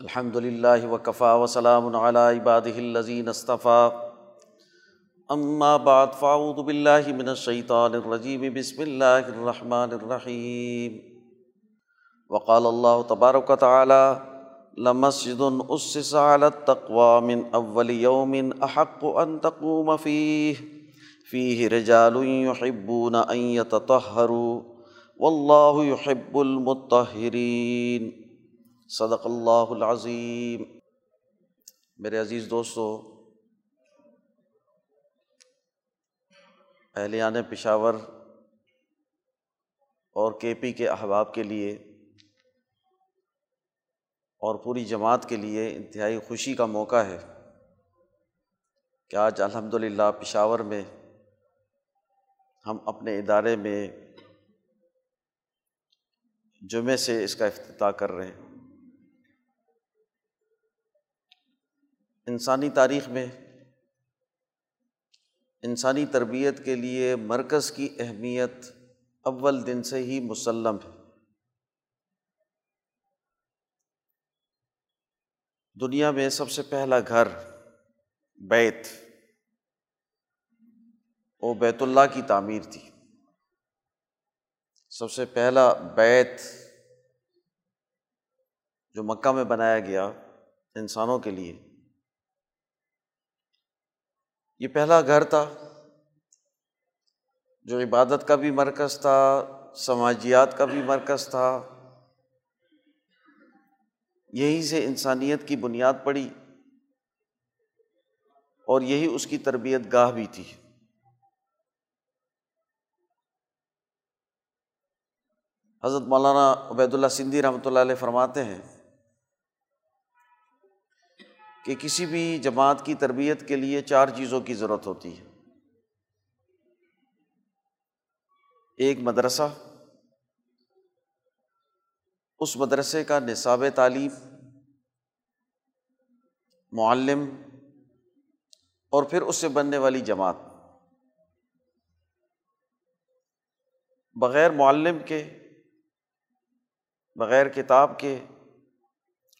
الحمد للہ وکفا وسلام علی عباد الزین اصطفیٰ اما بعد، فاعوذ باللہ من الشیطان الرجیم. بسم اللہ الرحمن الرحیم. وقال اللہ تبارک تعالی، لمسجد اسس على التقوى من اول يوم احق ان تقوم فيه فيه رجال يحبون ان يتطهروا والله يحب المطهرين صدق اللہ العظیم۔ میرے عزیز دوستو، اہلیان پشاور اور کے پی کے احباب کے لیے اور پوری جماعت کے لیے انتہائی خوشی کا موقع ہے کہ آج الحمد للہ پشاور میں ہم اپنے ادارے میں جمعے سے اس کا افتتاح کر رہے ہیں۔ انسانی تاریخ میں، انسانی تربیت کے لیے مرکز کی اہمیت اول دن سے ہی مسلم ہے۔ دنیا میں سب سے پہلا گھر بیت، وہ بیت اللہ کی تعمیر تھی۔ سب سے پہلا بیت جو مکہ میں بنایا گیا انسانوں کے لیے۔ یہ پہلا گھر تھا جو عبادت کا بھی مرکز تھا، سماجیات کا بھی مرکز تھا۔ یہیں سے انسانیت کی بنیاد پڑی اور یہی اس کی تربیت گاہ بھی تھی۔ حضرت مولانا عبید اللہ سندھی رحمۃ اللہ علیہ فرماتے ہیں کہ کسی بھی جماعت کی تربیت کے لیے چار چیزوں کی ضرورت ہوتی ہے۔ ایک مدرسہ، اس مدرسے کا نصاب تعلیم، معلم، اور پھر اس سے بننے والی جماعت۔ بغیر معلم کے، بغیر کتاب کے،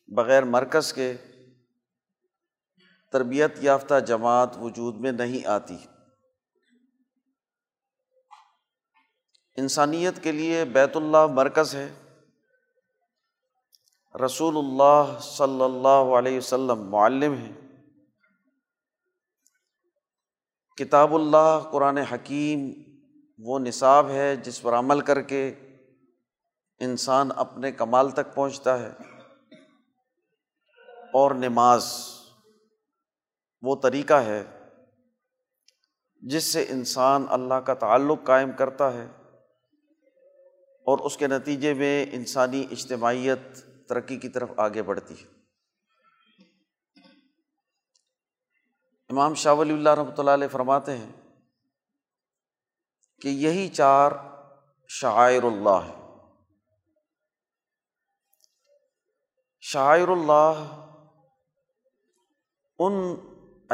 بغیر مرکز کے تربیت یافتہ جماعت وجود میں نہیں آتی۔ انسانیت کے لیے بیت اللہ مرکز ہے۔ رسول اللہ صلی اللہ علیہ وسلم معلم ہے کتاب اللہ، قرآن حکیم، وہ نصاب ہے جس پر عمل کر کے انسان اپنے کمال تک پہنچتا ہے۔ اور نماز۔ وہ طریقہ ہے جس سے انسان اللہ کا تعلق قائم کرتا ہے اور اس کے نتیجے میں انسانی اجتماعیت ترقی کی طرف آگے بڑھتی ہے۔ امام شاہ ولی اللہ رحمۃ اللہ علیہ فرماتے ہیں کہ یہی چار شاعر اللہ ہے شاعر اللہ ان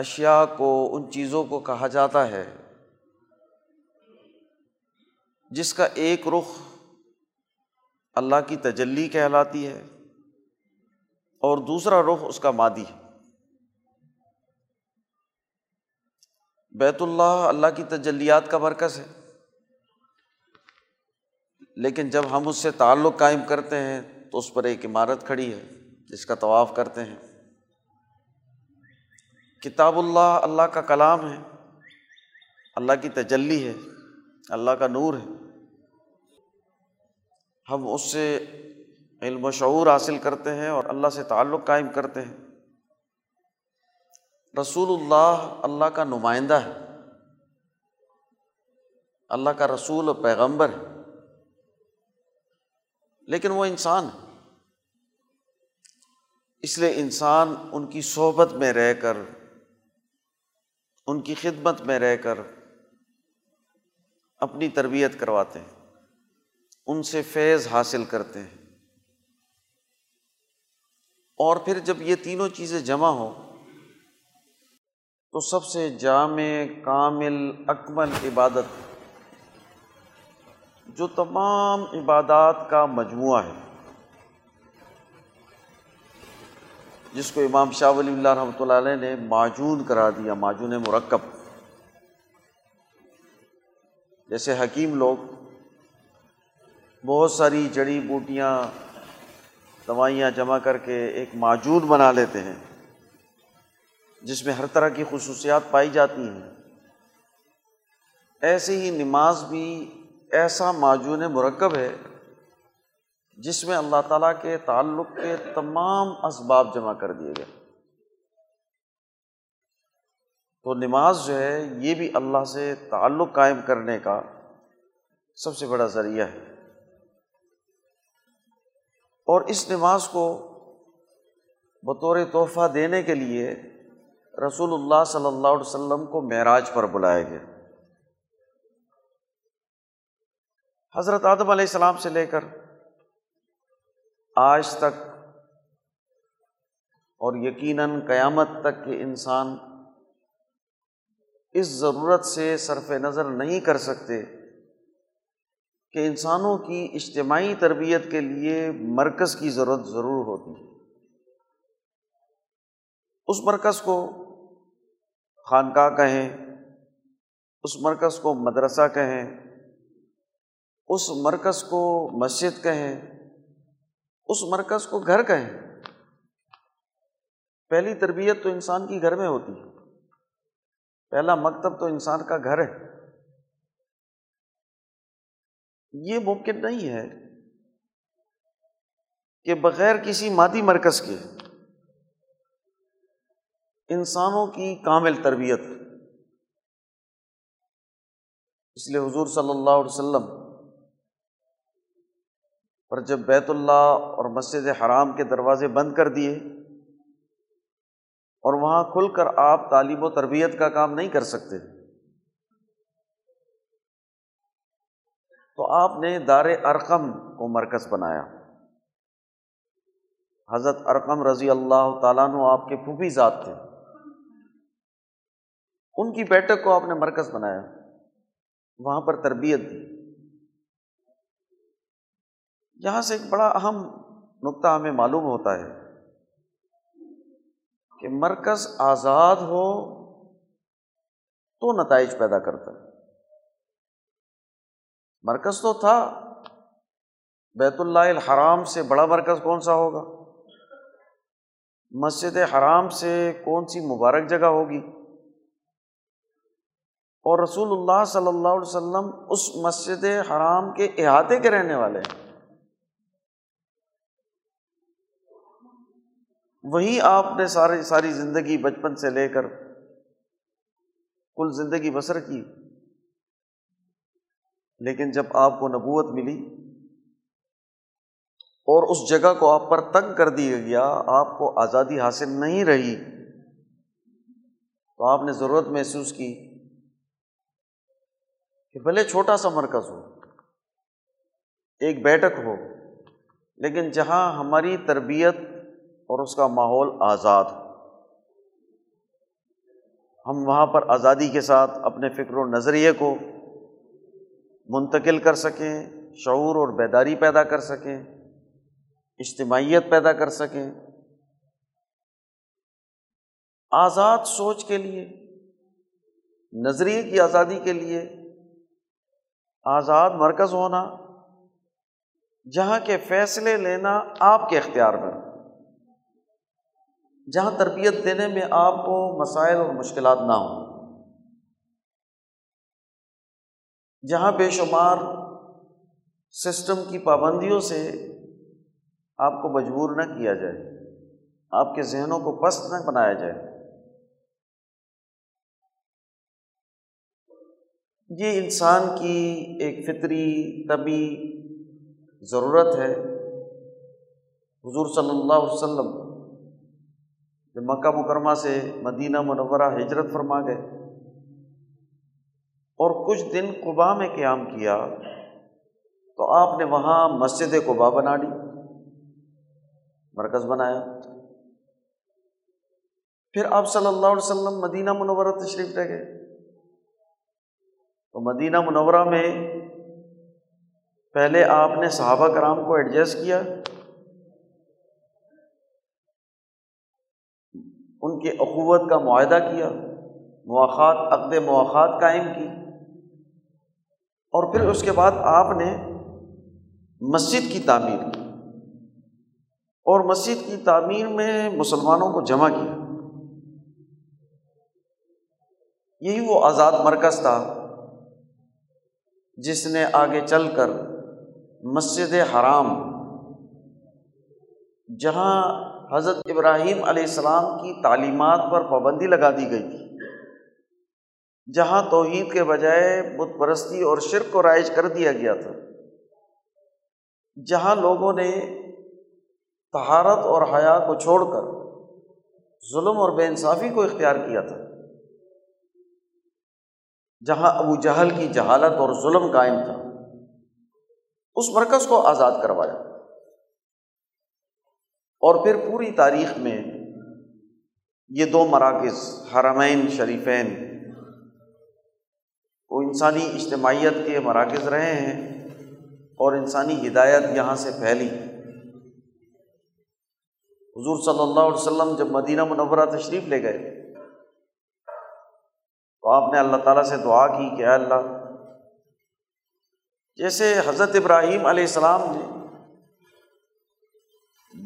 اشیا کو، ان چیزوں کو کہا جاتا ہے، جس کا ایک رخ اللہ کی تجلی کہلاتی ہے اور دوسرا رخ اس کا مادی ہے۔ بیت اللہ اللہ کی تجلیات کا مرکز ہے۔ لیکن جب ہم اس سے تعلق قائم کرتے ہیں تو اس پر ایک عمارت کھڑی ہے، جس کا طواف کرتے ہیں۔ کتاب اللہ اللہ کا کلام ہے، اللہ کی تجلی ہے، اللہ کا نور ہے۔ ہم اس سے علم و شعور حاصل کرتے ہیں اور اللہ سے تعلق قائم کرتے ہیں۔ رسول اللہ اللہ کا نمائندہ ہے، اللہ کا رسول و پیغمبر ہے۔ لیکن وہ انسان ہے۔ اس لیے انسان ان کی صحبت میں رہ کر ان کی خدمت میں رہ کر اپنی تربیت کرواتے ہیں، ان سے فیض حاصل کرتے ہیں۔ اور پھر جب یہ تینوں چیزیں جمع ہوں، تو سب سے جامع، کامل، اکمل عبادت جو تمام عبادات کا مجموعہ ہے۔ جس کو امام شاہ ولی اللہ رحمۃ اللہ علیہ نے معجون کرا دیا، معجون مرکب۔ جیسے حکیم لوگ، بہت ساری جڑی بوٹیاں، دوائیاں جمع کر کے ایک معجون بنا لیتے ہیں، جس میں ہر طرح کی خصوصیات پائی جاتی ہیں۔ ایسے ہی نماز بھی ایسا معجون مرکب ہے جس میں اللہ تعالیٰ کے تعلق کے تمام اسباب جمع کر دیے گئے۔ تو نماز جو ہے، یہ بھی اللہ سے تعلق قائم کرنے کا سب سے بڑا ذریعہ ہے۔ اور اس نماز کو بطور تحفہ دینے کے لیے رسول اللہ صلی اللہ علیہ وسلم کو معراج پر بلایا گیا۔ حضرت آدم علیہ السلام سے لے کر آج تک اور یقیناً قیامت تک کے انسان اس ضرورت سے صرف نظر نہیں کر سکتے کہ انسانوں کی اجتماعی تربیت کے لیے مرکز کی ضرورت ضرور ہوتی ہے۔ اس مرکز کو خانقاہ کہیں، اس مرکز کو مدرسہ کہیں، اس مرکز کو مسجد کہیں اس مرکز کو گھر کہیں۔ پہلی تربیت تو انسان کی گھر میں ہوتی ہے۔ پہلا مکتب تو انسان کا گھر ہے۔ یہ ممکن نہیں ہے کہ بغیر کسی مادی مرکز کے انسانوں کی کامل تربیت۔ اس لیے حضور صلی اللہ علیہ وسلم اور جب بیت اللہ اور مسجد حرام کے دروازے بند کر دیے اور وہاں کھل کر آپ تعلیم و تربیت کا کام نہیں کر سکتے، تو آپ نے دار ارقم کو مرکز بنایا۔ حضرت ارقم رضی اللہ تعالیٰ عنہ آپ کے پھوپھی ذات تھے۔ ان کی بیٹھک کو آپ نے مرکز بنایا۔ وہاں پر تربیت دی۔ یہاں سے ایک بڑا اہم نقطہ ہمیں معلوم ہوتا ہے کہ مرکز آزاد ہو تو نتائج پیدا کرتا ہے۔ مرکز تو تھا، بیت اللہ الحرام سے بڑا مرکز کون سا ہوگا؟ مسجد حرام سے کون سی مبارک جگہ ہوگی؟ اور رسول اللہ صلی اللہ علیہ وسلم اس مسجد حرام کے احاطے کے رہنے والے ہیں۔ وہی آپ نے ساری ساری زندگی بچپن سے لے کر کل زندگی بسر کی۔ لیکن جب آپ کو نبوت ملی اور اس جگہ کو آپ پر تنگ کر دیا گیا، آپ کو آزادی حاصل نہیں رہی، تو آپ نے ضرورت محسوس کی کہ بھلے چھوٹا سا مرکز ہو، ایک بیٹھک ہو۔ لیکن جہاں ہماری تربیت اور اس کا ماحول آزاد ہو۔ ہم وہاں پر آزادی کے ساتھ اپنے فکر و نظریے کو منتقل کر سکیں، شعور اور بیداری پیدا کر سکیں، اجتماعیت پیدا کر سکیں۔ آزاد سوچ کے لیے، نظریے کی آزادی کے لیے آزاد مرکز ہونا، جہاں کے فیصلے لینا آپ کے اختیار میں جہاں تربیت دینے میں آپ کو مسائل اور مشکلات نہ ہوں۔ جہاں بے شمار سسٹم کی پابندیوں سے آپ کو مجبور نہ کیا جائے، آپ کے ذہنوں کو پست نہ بنایا جائے۔ یہ انسان کی ایک فطری، طبی ضرورت ہے۔ حضور صلی اللہ علیہ وسلم جب مکہ مکرمہ سے مدینہ منورہ ہجرت فرما گئے۔ اور کچھ دن قبا میں قیام کیا تو آپ نے وہاں مسجد قبا بنا لی، مرکز بنایا۔ پھر آپ صلی اللہ علیہ وسلم مدینہ منورہ تشریف رہ گئے۔ تو مدینہ منورہ میں پہلے آپ نے صحابہ کرام کو ایڈجسٹ کیا۔ ان کے اخوت کا معاہدہ کیا مواقع عقد مواقع قائم کی۔ اور پھر اس کے بعد آپ نے مسجد کی تعمیر کی۔ اور مسجد کی تعمیر میں مسلمانوں کو جمع کیا۔ یہی وہ آزاد مرکز تھا جس نے آگے چل کر مسجد حرام، جہاں حضرت ابراہیم علیہ السلام کی تعلیمات پر پابندی لگا دی گئی تھی۔ جہاں توحید کے بجائے بت پرستی اور شرک کو رائج کر دیا گیا تھا۔ جہاں لوگوں نے تہارت اور حیا کو چھوڑ کر ظلم اور بے انصافی کو اختیار کیا تھا۔ جہاں ابو جہل کی جہالت اور ظلم قائم تھا۔ اس مرکز کو آزاد کروایا۔ اور پھر پوری تاریخ میں یہ دو مراکز، حرمین شریفین، وہ انسانی اجتماعیت کے مراکز رہے ہیں اور انسانی ہدایت یہاں سے پھیلی۔ حضور صلی اللہ علیہ وسلم جب مدینہ منورہ تشریف لے گئے تو آپ نے اللہ تعالیٰ سے دعا کی کہ اے اللہ، جیسے حضرت ابراہیم علیہ السلام نے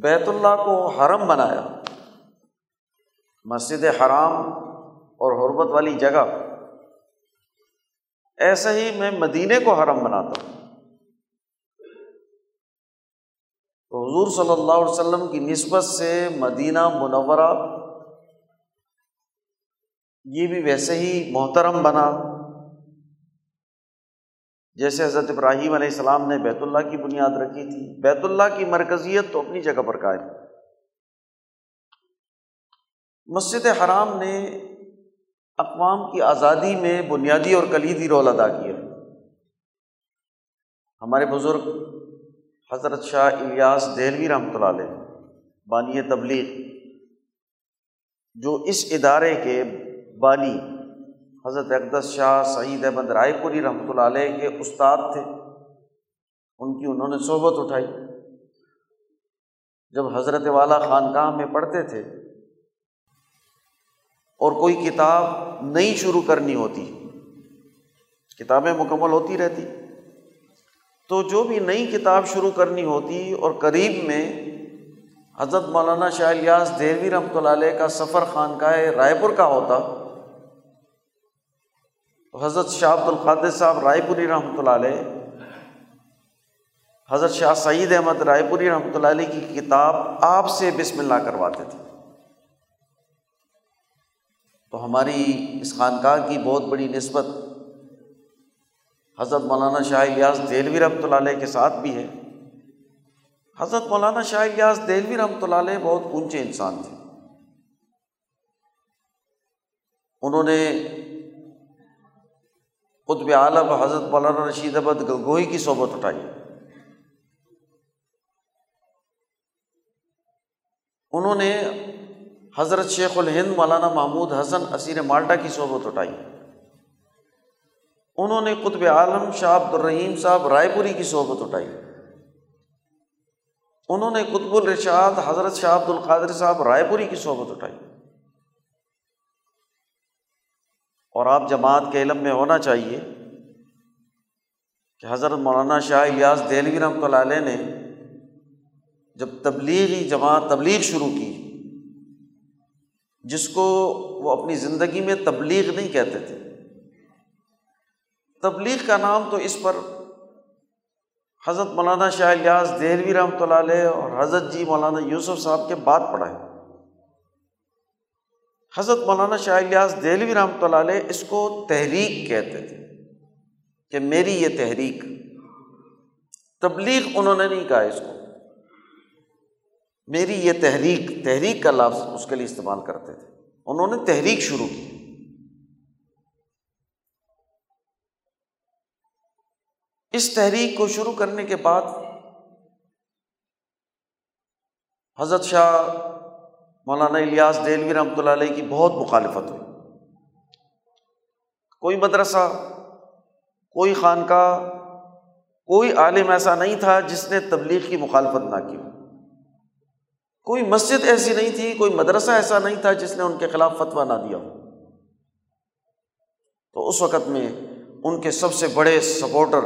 بیت اللہ کو حرم بنایا۔ مسجد حرام اور حربت والی جگہ۔ ایسا ہی میں مدینے کو حرم بناتا ہوں۔ تو حضور صلی اللہ علیہ وسلم کی نسبت سے مدینہ منورہ یہ بھی ویسے ہی محترم بنا۔ جیسے حضرت ابراہیم علیہ السلام نے بیت اللہ کی بنیاد رکھی تھی۔ بیت اللہ کی مرکزیت تو اپنی جگہ پر قائم۔ مسجد حرام نے اقوام کی آزادی میں بنیادی اور کلیدی رول ادا کیا۔ ہمارے بزرگ حضرت شاہ الیاس دہلوی رحمۃ اللہ علیہ، بانی تبلیغ، جو اس ادارے کے بانی حضرت اقدس شاہ سعید احمد رائے پوری رحمۃ اللہ علیہ کے استاد تھے۔ ان کی انہوں نے صحبت اٹھائی۔ جب حضرت والا خانقاہ میں پڑھتے تھے اور کوئی کتاب نئی شروع کرنی ہوتی، کتابیں مکمل ہوتی رہتی، تو جو بھی نئی کتاب شروع کرنی ہوتی اور قریب میں حضرت مولانا شاہ الیاس دہلوی رحمۃ اللہ علیہ کا سفر خانقاہ رائے پور کا ہوتا حضرت شاہ عبد القادر صاحب رائے پوری رحمۃ اللہ علیہ، حضرت شاہ سعید احمد رائے پوری رحمۃ اللہ علیہ کی کتاب آپ سے بسم اللہ کرواتے تھے۔ تو ہماری اس خانقاہ کی بہت بڑی نسبت حضرت مولانا شاہ الیاس دہلوی رحمۃ اللہ علیہ کے ساتھ بھی ہے۔ حضرت مولانا شاہ الیاس دہلوی رحمۃ اللہ علیہ بہت اونچے انسان تھے۔ انہوں نے قطب عالم حضرت مولانا رشید احمد گگوئی کی صحبت اٹھائی۔ انہوں نے حضرت شیخ الہند مولانا محمود حسن اسیر مالٹا کی صحبت اٹھائی۔ انہوں نے قطب عالم شاہ عبد الرحیم صاحب رائے پوری کی صحبت اٹھائی۔ انہوں نے قطب الرشاد حضرت شاہ عبد القادر صاحب رائے پوری کی صحبت اٹھائی۔ اور آپ جماعت کے علم میں ہونا چاہیے کہ حضرت مولانا شاہ الیاس دہلوی رحمۃ اللہ علیہ نے جب تبلیغی جماعت تبلیغ شروع کی، جس کو وہ اپنی زندگی میں تبلیغ نہیں کہتے تھے۔ تبلیغ کا نام تو اس پر حضرت مولانا شاہ الیاس دہلوی رحمۃ اللہ علیہ اور حضرت جی مولانا یوسف صاحب کے بعد پڑھا ہے۔ حضرت مولانا شاہ الیاس دہلوی رحمۃ اللہ علیہ اس کو تحریک کہتے تھے کہ میری یہ تحریک تبلیغ انہوں نے نہیں کہا اس کو۔ میری یہ تحریک تحریک کا لفظ اس کے لیے استعمال کرتے تھے۔ انہوں نے تحریک شروع کی۔ اس تحریک کو شروع کرنے کے بعد حضرت شاہ مولانا الیاس دہلوی رحمۃ اللہ علیہ کی بہت مخالفت ہوئی۔ کوئی مدرسہ، کوئی خانقاہ، کوئی عالم ایسا نہیں تھا جس نے تبلیغ کی مخالفت نہ کی کوئی مسجد ایسی نہیں تھی، کوئی مدرسہ ایسا نہیں تھا جس نے ان کے خلاف فتویٰ نہ دیا ہو۔ تو اس وقت میں ان کے سب سے بڑے سپورٹر،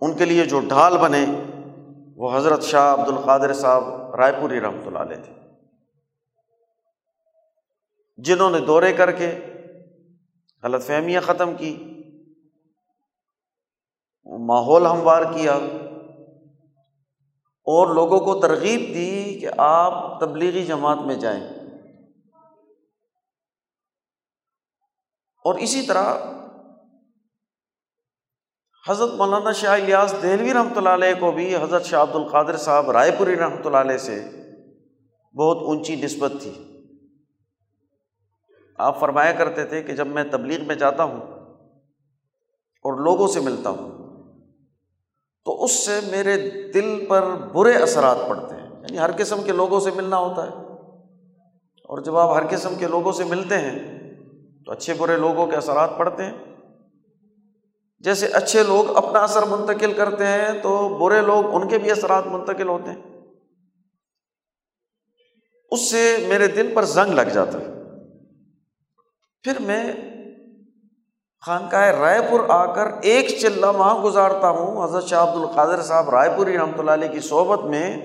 ان کے لیے جو ڈھال بنے وہ حضرت شاہ عبد القادر صاحب رائے پوری رحمۃ اللہ علیہ تھے جنہوں نے دورے کر کے غلط فہمیاں ختم کی، ماحول ہموار کیا، اور لوگوں کو ترغیب دی کہ آپ تبلیغی جماعت میں جائیں۔ اور اسی طرح حضرت مولانا شاہ الیاس دہلوی رحمۃ اللہ علیہ کو بھی حضرت شاہ عبد القادر صاحب رائے پوری رحمۃ اللہ علیہ سے بہت اونچی نسبت تھی۔ آپ فرمایا کرتے تھے کہ جب میں تبلیغ میں جاتا ہوں اور لوگوں سے ملتا ہوں تو اس سے میرے دل پر برے اثرات پڑتے ہیں۔ یعنی ہر قسم کے لوگوں سے ملنا ہوتا ہے۔ اور جب آپ ہر قسم کے لوگوں سے ملتے ہیں تو اچھے برے لوگوں کے اثرات پڑتے ہیں۔ جیسے اچھے لوگ اپنا اثر منتقل کرتے ہیں تو برے لوگ ان کے بھی اثرات منتقل ہوتے ہیں۔ اس سے میرے دل پر زنگ لگ جاتا ہے۔ پھر میں خانقاہ رائے پور آ کر ایک چلہ وہاں گزارتا ہوں۔ حضرت شاہ عبد القادر صاحب رائے پوری رحمۃ اللہ علیہ کی صحبت میں،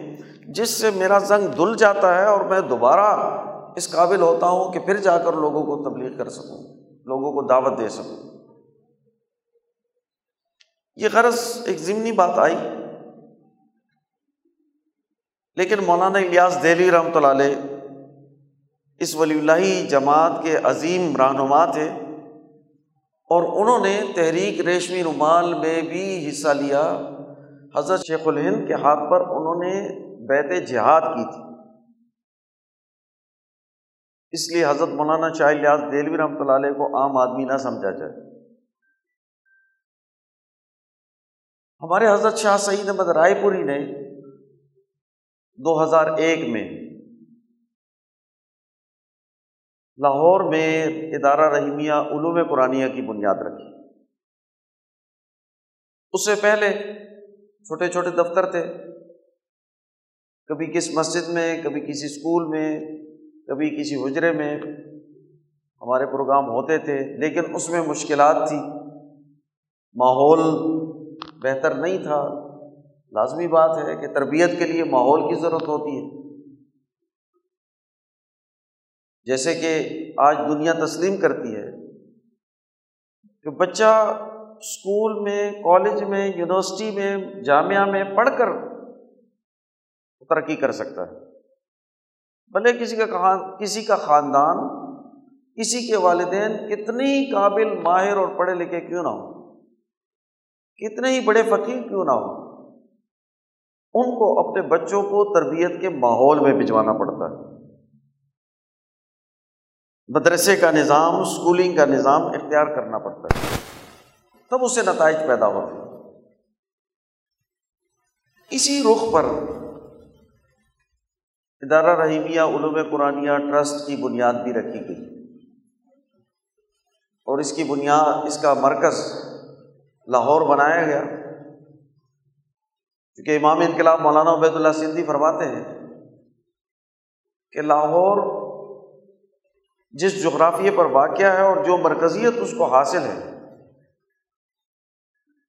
جس سے میرا زنگ دھل جاتا ہے اور میں دوبارہ اس قابل ہوتا ہوں کہ پھر جا کر لوگوں کو تبلیغ کر سکوں، لوگوں کو دعوت دے سکوں۔ یہ غرض ایک ضمنی بات آئی۔ لیکن مولانا الیاس دہلی رحمۃ اللہ علیہ اس ولی اللہ جماعت کے عظیم رہنما تھے اور انہوں نے تحریک ریشمی رومال میں بھی حصہ لیا۔ حضرت شیخ الہند کے ہاتھ پر انہوں نے بیت جہاد کی تھی۔ اس لیے حضرت مولانا شاہ لیاز دہلوی رحمۃ اللہ علیہ کو عام آدمی نہ سمجھا جائے۔ ہمارے حضرت شاہ سعید احمد رائے پوری نے دو ہزار ایک میں لاہور میں ادارہ رحیمیہ علوم قرآنیہ کی بنیاد رکھی۔ اس سے پہلے چھوٹے چھوٹے دفتر تھے۔ کبھی کس مسجد میں، کبھی کسی اسکول میں، کبھی کسی حجرے میں ہمارے پروگرام ہوتے تھے، لیکن اس میں مشکلات تھی۔ ماحول بہتر نہیں تھا۔ لازمی بات ہے کہ تربیت کے لیے ماحول کی ضرورت ہوتی ہے۔ جیسے کہ آج دنیا تسلیم کرتی ہے۔ کہ بچہ اسکول میں، کالج میں، یونیورسٹی میں، جامعہ میں پڑھ کر ترقی کر سکتا ہے۔ بھلے کسی کا کسی کا خاندان، کسی کے والدین کتنی قابل ماہر اور پڑھے لکھے کیوں نہ ہو کتنے ہی بڑے فقیر کیوں نہ ہو ان کو اپنے بچوں کو تربیت کے ماحول میں بھجوانا پڑتا ہے۔ مدرسے کا نظام اسکولنگ کا نظام اختیار کرنا پڑتا ہے۔ تب اس سے نتائج پیدا ہوتے ہیں۔ اسی رخ پر ادارہ رحیمیہ، علوم قرآنیہ، ٹرسٹ کی بنیاد بھی رکھی گئی۔ اور اس کی بنیاد، اس کا مرکز لاہور بنایا گیا۔ کیونکہ امام انقلاب مولانا عبید اللہ سندھی فرماتے ہیں کہ لاہور جس جغرافیے پر واقع ہے اور جو مرکزیت اس کو حاصل ہے،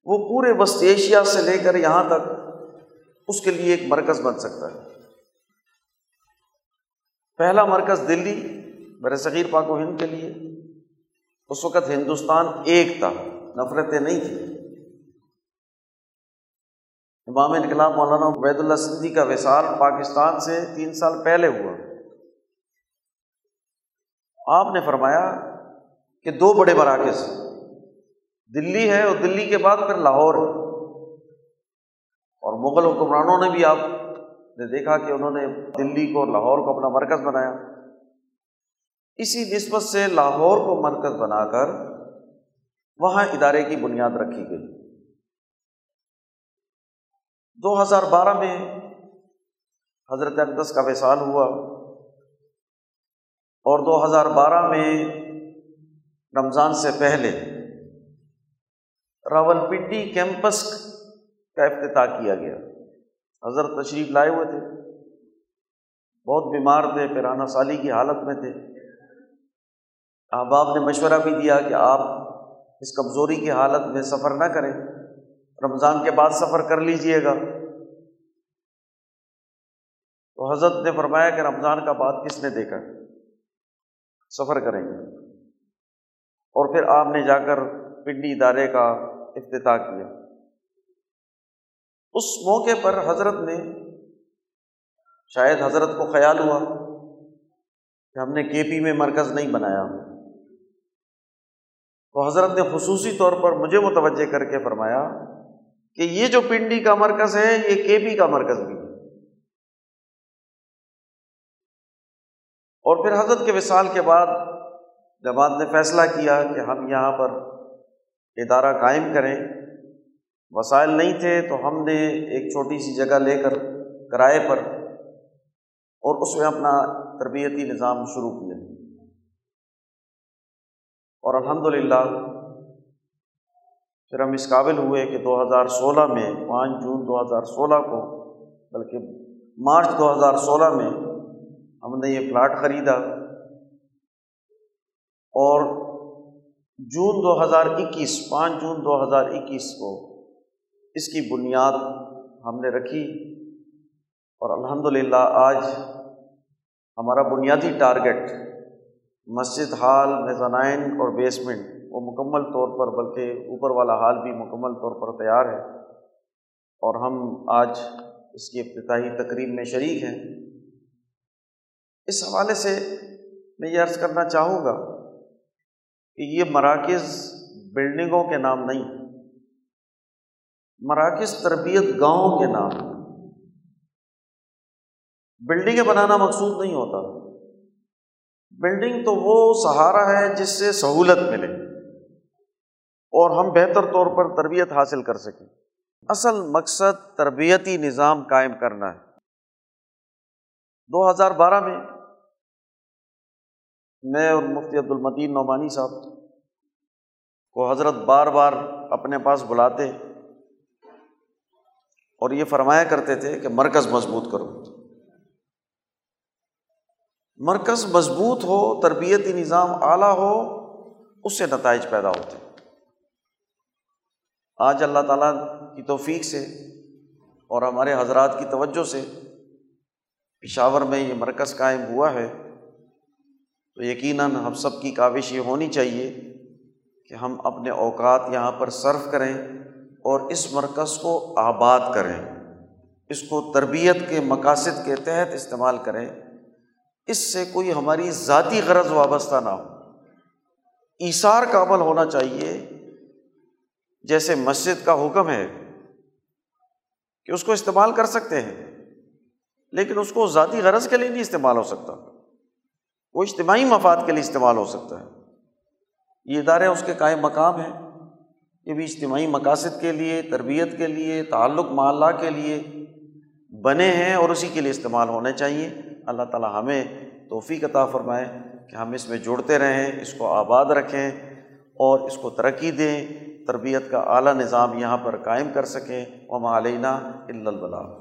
وہ پورے وسط ایشیا سے لے کر یہاں تک اس کے لیے ایک مرکز بن سکتا ہے۔ پہلا مرکز دلی، بر صغیر پاک و ہند کے لیے۔ اس وقت ہندوستان ایک تھا، نفرتیں نہیں تھیں۔ امام انقلاب مولانا عبید اللہ سندھی کا وصال پاکستان سے تین سال پہلے ہوا۔ آپ نے فرمایا کہ دو بڑے مراکز، دلی ہے اور دلی کے بعد پھر لاہور۔ ہے اور مغل حکمرانوں نے بھی آپ نے دیکھا کہ انہوں نے دلی کو لاہور کو اپنا مرکز بنایا۔ اسی نسبت سے لاہور کو مرکز بنا کر وہاں ادارے کی بنیاد رکھی گئی۔ دو ہزار بارہ میں حضرت اقدس کا وصال ہوا اور دو ہزار بارہ میں رمضان سے پہلے راول پنڈی کیمپس کا افتتاح کیا گیا۔ حضرت تشریف لائے ہوئے تھے۔ بہت بیمار تھے، پیرانہ سالی کی حالت میں تھے۔ احباب نے مشورہ بھی دیا کہ آپ اس کمزوری کی حالت میں سفر نہ کریں۔ رمضان کے بعد سفر کر لیجیے گا۔ تو حضرت نے فرمایا کہ رمضان کا بعد کس نے دیکھا؟ سفر کریں گے۔ اور پھر آپ نے جا کر پنڈی ادارے کا افتتاح کیا۔ اس موقع پر حضرت نے شاید حضرت کو خیال ہوا کہ ہم نے کے پی میں مرکز نہیں بنایا۔ تو حضرت نے خصوصی طور پر مجھے متوجہ کر کے فرمایا کہ یہ جو پنڈی کا مرکز ہے، یہ کے پی کا مرکز بھی ہے۔ اور پھر حضرت کے وصال کے بعد جماعت نے فیصلہ کیا کہ ہم یہاں پر ادارہ قائم کریں، وسائل نہیں تھے تو ہم نے ایک چھوٹی سی جگہ لے کر کرائے پر اور اس میں اپنا تربیتی نظام شروع کیا۔ اور الحمد للہ پھر ہم اس قابل ہوئے کہ دو ہزار سولہ میں، پانچ جون دو ہزار سولہ کو، بلکہ مارچ دو ہزار سولہ میں ہم نے یہ پلاٹ خریدا اور جون دو ہزار اکیس، پانچ جون دو ہزار اکیس کو اس کی بنیاد ہم نے رکھی اور الحمد للہ آج ہمارا بنیادی ٹارگیٹ مسجد ہال، میزانائن اور بیسمنٹ وہ مکمل طور پر بلکہ اوپر والا ہال بھی مکمل طور پر تیار ہے اور ہم آج اس کی افتتاحی تقریب میں شریک ہیں۔ اس حوالے سے میں یہ عرض کرنا چاہوں گا کہ یہ مراکز بلڈنگوں کے نام نہیں مراکز تربیت گاؤں کے نام بلڈنگیں بنانا مقصود نہیں ہوتا۔ بلڈنگ تو وہ سہارا ہے جس سے سہولت ملے اور ہم بہتر طور پر تربیت حاصل کر سکیں۔ اصل مقصد تربیتی نظام قائم کرنا ہے۔ دو ہزار بارہ میں میں اور مفتی عبد المدین نعمانی صاحب کو حضرت بار بار اپنے پاس بلاتے اور یہ فرمایا کرتے تھے کہ مرکز مضبوط کرو۔ مرکز مضبوط ہو، تربیتی نظام اعلیٰ ہو، اس سے نتائج پیدا ہوتے۔ آج اللہ تعالیٰ کی توفیق سے اور ہمارے حضرات کی توجہ سے پشاور میں یہ مرکز قائم ہوا ہے، تو یقیناً ہم سب کی کاوش یہ ہونی چاہیے کہ ہم اپنے اوقات یہاں پر صرف کریں اور اس مرکز کو آباد کریں۔ اس کو تربیت کے مقاصد کے تحت استعمال کریں۔ اس سے کوئی ہماری ذاتی غرض وابستہ نہ ہو۔ ایثار کا عمل ہونا چاہیے۔ جیسے مسجد کا حکم ہے کہ اس کو استعمال کر سکتے ہیں۔ لیکن اس کو ذاتی غرض کے لیے نہیں استعمال ہو سکتا وہ اجتماعی مفاد کے لیے استعمال ہو سکتا ہے۔ یہ ادارے اس کے قائم مقام ہیں۔ یہ بھی اجتماعی مقاصد کے لیے، تربیت کے لیے، تعلق معلّہ کے لیے بنے ہیں اور اسی کے لیے استعمال ہونے چاہیے۔ اللہ تعالیٰ ہمیں توفیق عطا فرمائے کہ ہم اس میں جڑتے رہیں، اس کو آباد رکھیں اور اس کو ترقی دیں۔ تربیت کا اعلیٰ نظام یہاں پر قائم کر سکیں۔ وما علینہ البلا